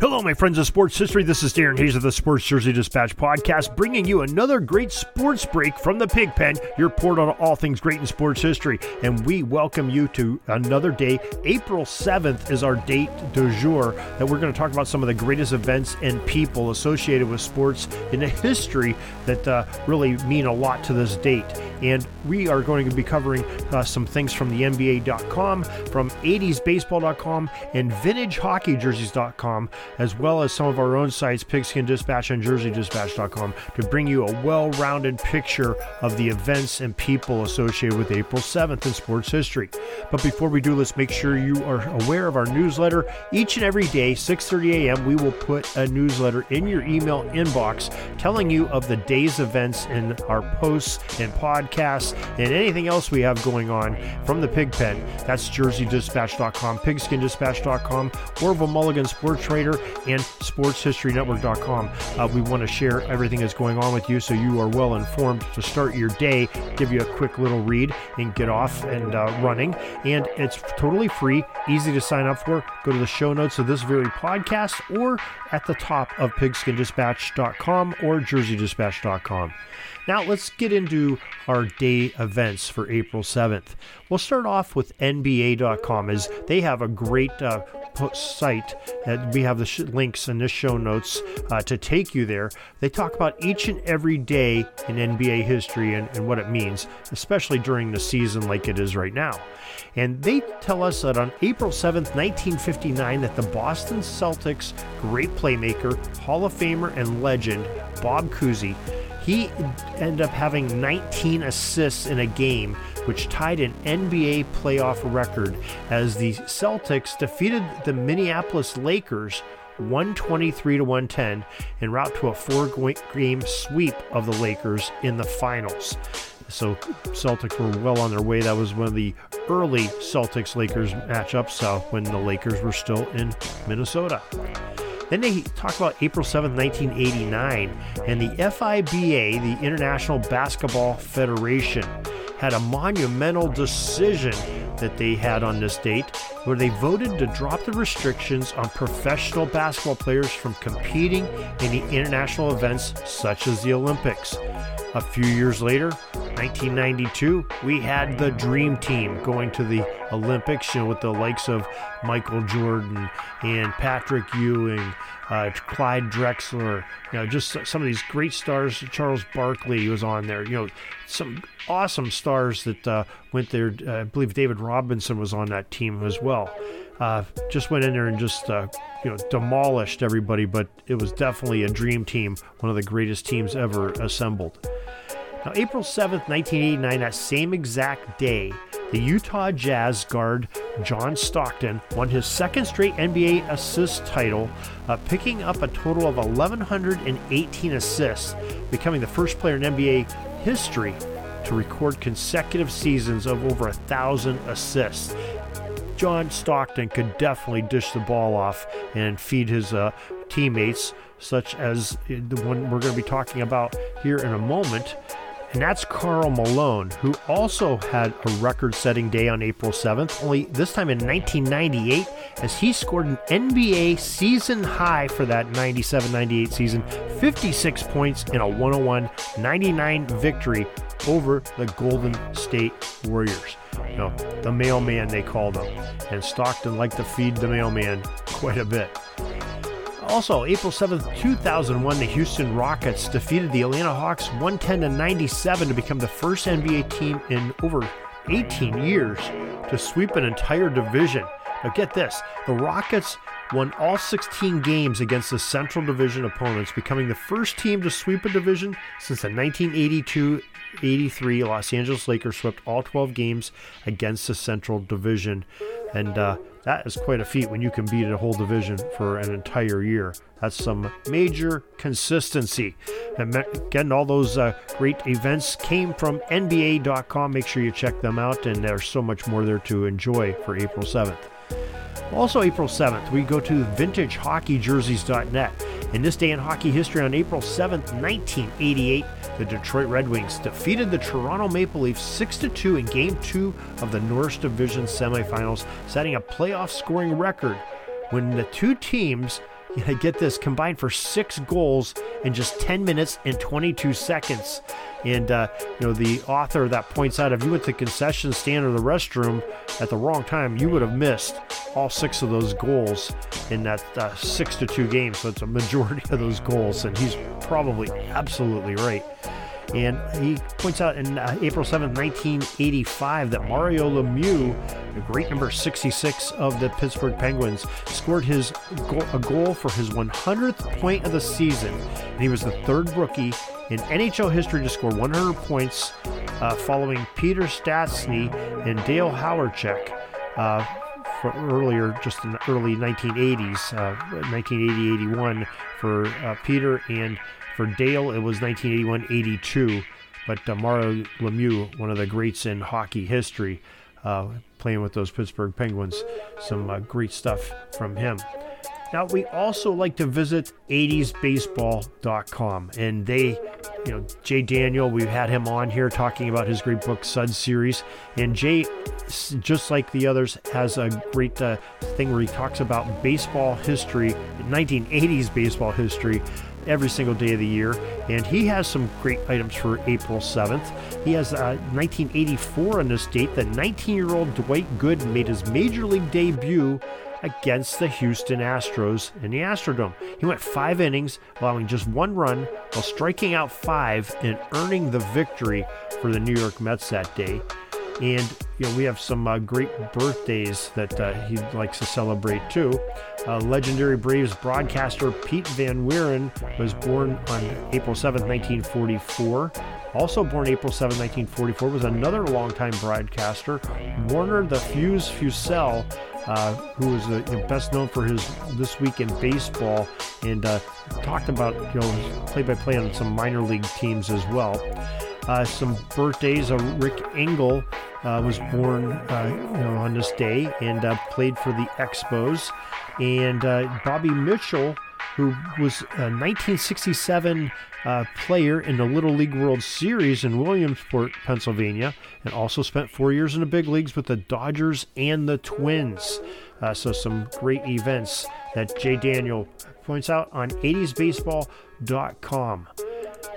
Hello, my friends of sports history. This is Darren Hayes of the Sports Jersey Dispatch podcast, bringing you another great sports break from the Pig Pen, your port on all things great in sports history. And we welcome you to another day. April 7th is our date du jour that we're going to talk about some of the greatest events and people associated with sports in the history that uh, really mean a lot to this date. And we are going to be covering uh, some things from the NBA.com, from 80sbaseball.com, and vintagehockeyjerseys.com as well as some of our own sites, Pigskin Dispatch and JerseyDispatch.com, to bring you a well rounded picture of the events and people associated with April 7th in sports history. But before we do, let's make sure you are aware of our newsletter. Each and every day, 6:30 a.m., we will put a newsletter in your email inbox telling you of the day's events in our posts and podcasts and anything else we have going on from the Pig Pen. That's JerseyDispatch.com, PigskinDispatch.com, Orville Mulligan Sports Trader, and SportsHistoryNetwork.com. Uh, we want to share everything that's going on with you so you are well informed to start your day, give you a quick little read, and get off and uh, running. And it's totally free, easy to sign up for. Go to the show notes of this very podcast or at the top of pigskindispatch.com or jerseydispatch.com. Now let's get into our day events for April 7th. We'll start off with NBA.com as they have a great uh, site that we have the sh- links in the show notes uh, to take you there. They talk about each and every day in NBA history and, and what it means, especially during the season like it is right now. And they tell us that on April 7th, 1959, that the Boston Celtics great playmaker, Hall of Famer, and legend Bob Cousy he ended up having 19 assists in a game, which tied an NBA playoff record as the Celtics defeated the Minneapolis Lakers 123 to 110 en route to a four game sweep of the Lakers in the finals. So Celtics were well on their way. That was one of the early Celtics Lakers matchups uh, when the Lakers were still in Minnesota. Then they talk about April 7, 1989, and the FIBA, the International Basketball Federation, had a monumental decision that they had on this date where they voted to drop the restrictions on professional basketball players from competing in the international events such as the Olympics. A few years later, 1992, we had the Dream Team going to the Olympics, you know, with the likes of Michael Jordan and Patrick Ewing, uh, Clyde Drexler, you know, just some of these great stars. Charles Barkley was on there, you know, some awesome stars that uh, went there. Uh, I believe David Robinson was on that team as well. Uh, just went in there and just uh, you know demolished everybody, but it was definitely a dream team, one of the greatest teams ever assembled. Now, April 7th, 1989, that same exact day, the Utah Jazz guard John Stockton won his second straight NBA assist title, uh, picking up a total of 1,118 assists, becoming the first player in NBA history to record consecutive seasons of over a thousand assists. John Stockton could definitely dish the ball off and feed his uh, teammates, such as the one we're going to be talking about here in a moment and that's Karl Malone, who also had a record setting day on April 7th, only this time in 1998, as he scored an NBA season high for that 97 98 season 56 points in a 101 99 victory over the Golden State Warriors. Know, the mailman, they called him. And Stockton liked to feed the mailman quite a bit. Also, April 7th, 2001, the Houston Rockets defeated the Atlanta Hawks 110 to 97 to become the first NBA team in over 18 years to sweep an entire division. Now, get this the Rockets won all 16 games against the Central Division opponents, becoming the first team to sweep a division since the 1982 83 Los Angeles Lakers swept all 12 games against the Central Division. And uh, That is quite a feat when you can beat a whole division for an entire year. That's some major consistency. And again, all those uh, great events came from NBA.com. Make sure you check them out, and there's so much more there to enjoy for April 7th. Also, April 7th, we go to vintagehockeyjerseys.net. In this day in hockey history, on April 7th, 1988, the Detroit Red Wings defeated the Toronto Maple Leafs 6 2 in Game 2 of the Norris Division semifinals, setting a playoff scoring record when the two teams get this combined for six goals in just 10 minutes and 22 seconds. And, uh, you know, the author that points out if you went to the concession stand or the restroom at the wrong time, you would have missed all six of those goals in that uh, six to two game. So it's a majority of those goals. And he's probably absolutely right. And he points out in uh, April 7th, 1985, that Mario Lemieux, the great number 66 of the Pittsburgh Penguins, scored his goal, a goal for his 100th point of the season. And he was the third rookie in NHL history to score 100 points, uh, following Peter Stastny and Dale Hawerchuk. Uh, earlier, just in the early 1980s, uh, 1980 81 for uh, Peter and for Dale, it was 1981 82. But uh, Mario Lemieux, one of the greats in hockey history, uh, playing with those Pittsburgh Penguins. Some uh, great stuff from him. Now, we also like to visit 80sbaseball.com, and they, you know, Jay Daniel, we've had him on here talking about his great book, Suds series. And Jay, just like the others, has a great uh, thing where he talks about baseball history, 1980s baseball history, every single day of the year. And he has some great items for April 7th. He has uh, 1984 on this date. The 19 year old Dwight Gooden made his major league debut against the Houston Astros in the Astrodome. He went five innings, allowing just one run while striking out five and earning the victory for the New York Mets that day. And you know we have some uh, great birthdays that uh, he likes to celebrate too. Uh, legendary Braves broadcaster Pete Van Wieren was born on April 7, 1944. Also born April 7, 1944, was another longtime broadcaster, Warner the Fuse Fusselle, uh, who is uh, you know, best known for his This Week in Baseball and uh, talked about you know play-by-play on some minor league teams as well. Uh, some birthdays. Uh, Rick Engle uh, was born you know, on this day and played for the Expos. And Bobby Mitchell, who was a 1967 uh, player in the Little League World Series in Williamsport, Pennsylvania, and also spent four years in the big leagues with the Dodgers and the Twins. Uh, so, some great events that Jay Daniel points out on 80sbaseball.com.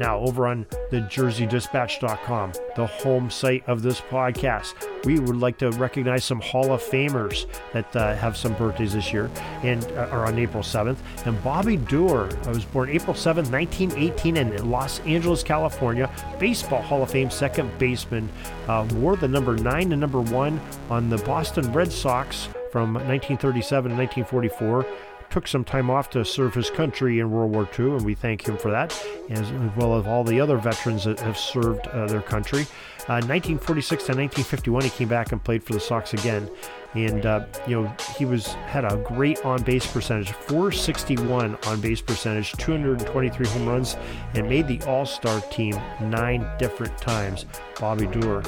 Now, over on the jerseydispatch.com, the home site of this podcast, we would like to recognize some Hall of Famers that uh, have some birthdays this year and uh, are on April 7th. And Bobby Doerr was born April 7th, 1918 in Los Angeles, California. Baseball Hall of Fame second baseman, uh, wore the number 9 and number 1 on the Boston Red Sox from 1937 to 1944 took some time off to serve his country in World War II, and we thank him for that, as well as all the other veterans that have served uh, their country. Uh, 1946 to 1951, he came back and played for the Sox again, and uh, you know he was had a great on base percentage, 461 on base percentage, 223 home runs, and made the All Star team nine different times. Bobby Doerr.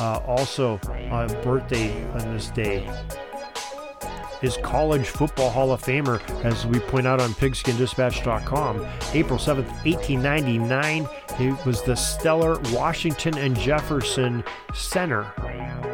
Uh, also, a birthday on this day, is College Football Hall of Famer, as we point out on pigskindispatch.com. April 7th, 1899, he was the stellar Washington and Jefferson center,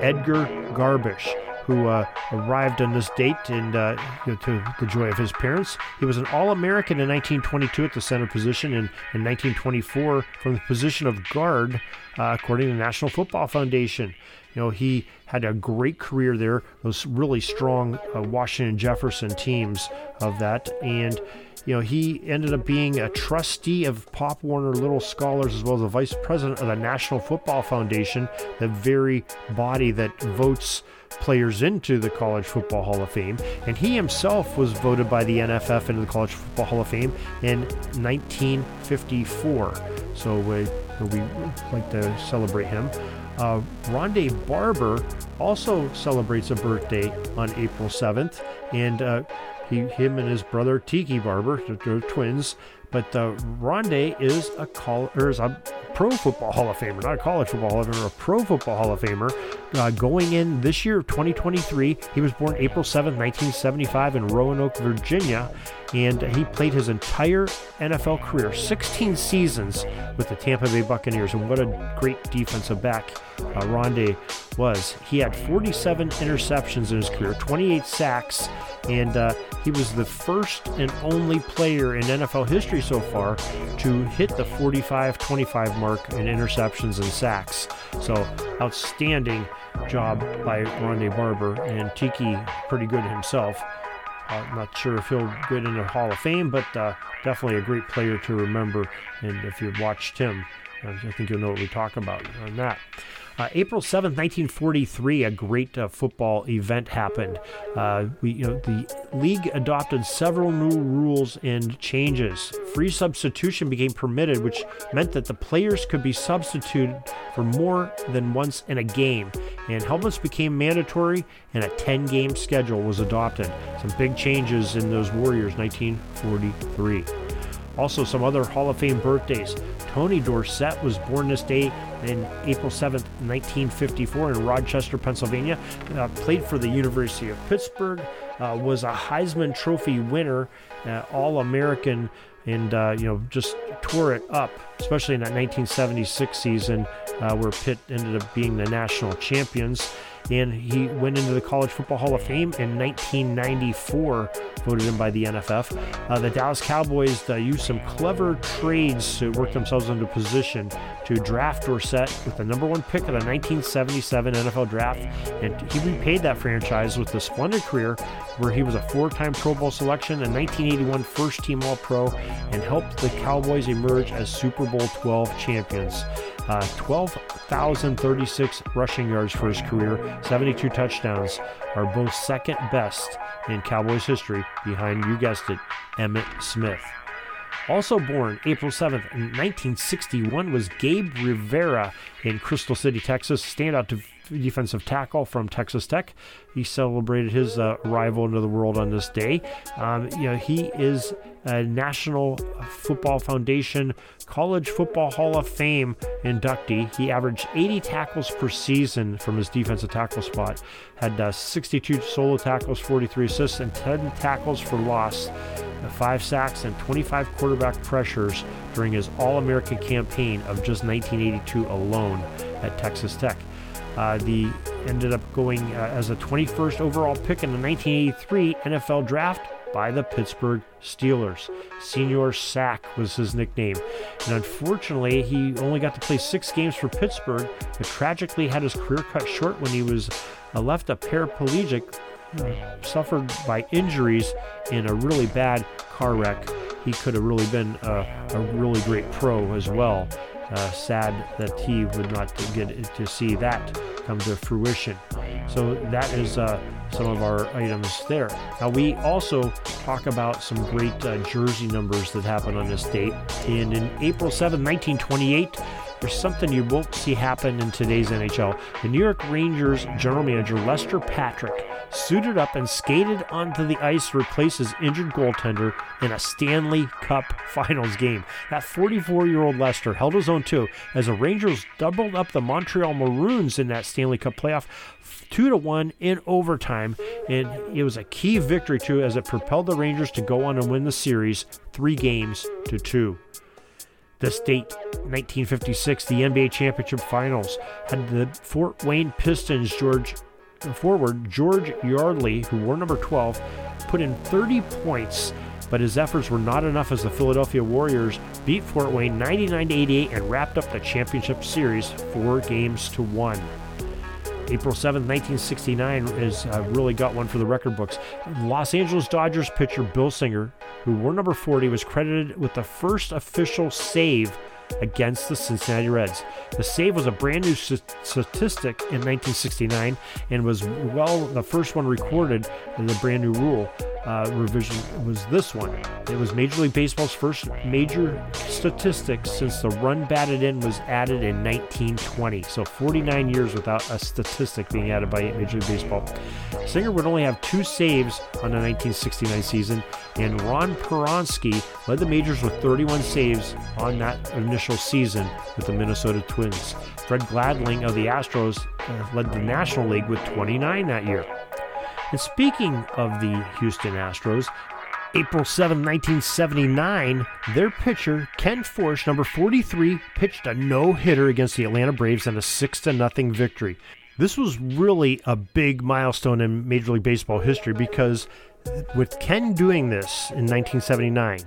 Edgar Garbisch who uh, arrived on this date and uh, to the joy of his parents. He was an All American in 1922 at the center position and in 1924 from the position of guard, uh, according to the National Football Foundation. You know, he had a great career there, those really strong uh, Washington Jefferson teams of that. And, you know, he ended up being a trustee of Pop Warner Little Scholars as well as the vice president of the National Football Foundation, the very body that votes players into the College Football Hall of Fame. And he himself was voted by the NFF into the College Football Hall of Fame in 1954. So we, we like to celebrate him. Uh, Rondé Barber also celebrates a birthday on April 7th, and uh, he, him and his brother Tiki Barber, they're twins. But uh, Rondé is a call, or is a Pro Football Hall of Famer, not a college football Hall of Famer, a Pro Football Hall of Famer. Uh, going in this year, of 2023, he was born April 7th, 1975, in Roanoke, Virginia, and he played his entire NFL career, 16 seasons with the Tampa Bay Buccaneers. And what a great defensive back uh, Rondé was. He had 47 interceptions in his career, 28 sacks, and uh, he was the first and only player in NFL history so far to hit the 45 25 mark in interceptions and sacks. So, outstanding job by Rondé Barber, and Tiki pretty good himself. I'm not sure if he'll get in the Hall of Fame, but uh, definitely a great player to remember. And if you've watched him, uh, I think you'll know what we talk about on that. Uh, April 7th, 1943, a great uh, football event happened. Uh, we, you know, the league adopted several new rules and changes. Free substitution became permitted, which meant that the players could be substituted for more than once in a game. And helmets became mandatory, and a 10 game schedule was adopted. Some big changes in those Warriors 1943. Also, some other Hall of Fame birthdays. Tony Dorsett was born this day in April 7th, 1954, in Rochester, Pennsylvania. Uh, played for the University of Pittsburgh, uh, was a Heisman Trophy winner, uh, All American, and uh, you know just tore it up, especially in that 1976 season uh, where Pitt ended up being the national champions and he went into the College Football Hall of Fame in 1994, voted in by the NFF. Uh, the Dallas Cowboys uh, used some clever trades to work themselves into position to draft Dorsett with the number one pick of the 1977 NFL Draft, and he repaid that franchise with a splendid career where he was a four-time Pro Bowl selection, a 1981 first-team All-Pro, and helped the Cowboys emerge as Super Bowl 12 champions. Uh, 12,036 rushing yards for his career, 72 touchdowns, are both second best in Cowboys history behind, you guessed it, Emmitt Smith. Also born April 7th, 1961, was Gabe Rivera in Crystal City, Texas, standout defensive tackle from Texas Tech. He celebrated his uh, arrival into the world on this day. Um, you know, he is a National Football Foundation College Football Hall of Fame inductee. He averaged 80 tackles per season from his defensive tackle spot, had uh, 62 solo tackles, 43 assists, and 10 tackles for loss, five sacks, and 25 quarterback pressures during his All American campaign of just 1982 alone at Texas Tech. Uh, the ended up going uh, as a 21st overall pick in the 1983 NFL Draft by the Pittsburgh Steelers. Señor Sack was his nickname. And unfortunately, he only got to play six games for Pittsburgh, but tragically had his career cut short when he was uh, left a paraplegic, uh, suffered by injuries in a really bad car wreck. He could have really been a, a really great pro as well. Uh, sad that he would not get to see that come to fruition. So that is uh, some of our items there. Now we also talk about some great uh, jersey numbers that happened on this date. And in April 7, 1928, there's something you won't see happen in today's NHL. The New York Rangers general manager Lester Patrick suited up and skated onto the ice to replace his injured goaltender in a Stanley Cup Finals game. That 44 year old Lester held his own too, as the Rangers doubled up the Montreal Maroons in that Stanley Cup playoff two to one in overtime, and it was a key victory too, as it propelled the Rangers to go on and win the series three games to two. This date, 1956, the NBA Championship Finals had the Fort Wayne Pistons George forward George Yardley, who wore number 12, put in 30 points, but his efforts were not enough as the Philadelphia Warriors beat Fort Wayne 99 88 and wrapped up the championship series four games to one. April 7, 1969, is uh, really got one for the record books. Los Angeles Dodgers pitcher Bill Singer, who wore number 40, was credited with the first official save against the Cincinnati Reds. The save was a brand new statistic in 1969 and was well the first one recorded in the brand new rule. Uh, revision was this one. It was Major League Baseball's first major statistics since the run batted in was added in 1920. So 49 years without a statistic being added by Major League Baseball. Singer would only have two saves on the 1969 season, and Ron Perranoski led the majors with 31 saves on that initial season with the Minnesota Twins. Fred Gladding of the Astros uh, led the National League with 29 that year. And speaking of the Houston Astros, April 7, 1979, their pitcher, Ken Forsch, number 43, pitched a no hitter against the Atlanta Braves in a 6 0 victory. This was really a big milestone in Major League Baseball history because with Ken doing this in 1979,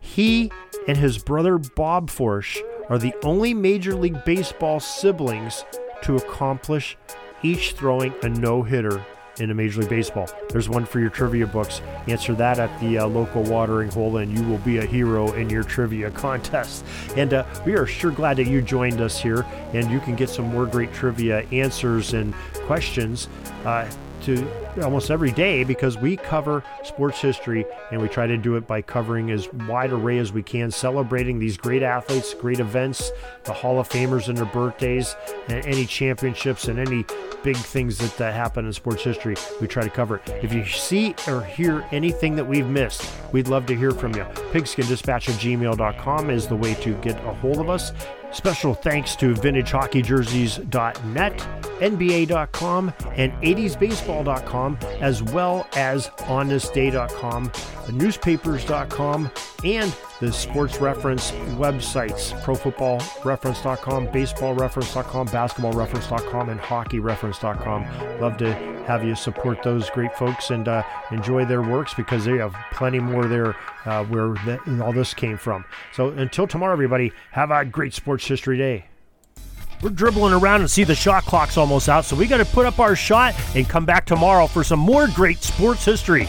he and his brother Bob Forsch are the only Major League Baseball siblings to accomplish each throwing a no hitter in a Major League Baseball. There's one for your trivia books. Answer that at the uh, local watering hole, and you will be a hero in your trivia contest. And uh, we are sure glad that you joined us here, and you can get some more great trivia answers and questions. Uh, to almost every day because we cover sports history and we try to do it by covering as wide array as we can, celebrating these great athletes, great events, the Hall of Famers and their birthdays, and any championships and any big things that, that happen in sports history. We try to cover. If you see or hear anything that we've missed, we'd love to hear from you. Pigskindispatch at gmail.com is the way to get a hold of us. Special thanks to VintageHockeyJerseys.net, NBA.com, and 80sBaseball.com, as well as OnThisDay.com, newspapers.com, and the sports reference websites profootballreference.com, baseballreference.com, basketballreference.com, and hockeyreference.com. Love to have you support those great folks and uh, enjoy their works because they have plenty more there uh, where the, all this came from. So until tomorrow, everybody, have a great sports history day. We're dribbling around and see the shot clock's almost out, so we got to put up our shot and come back tomorrow for some more great sports history.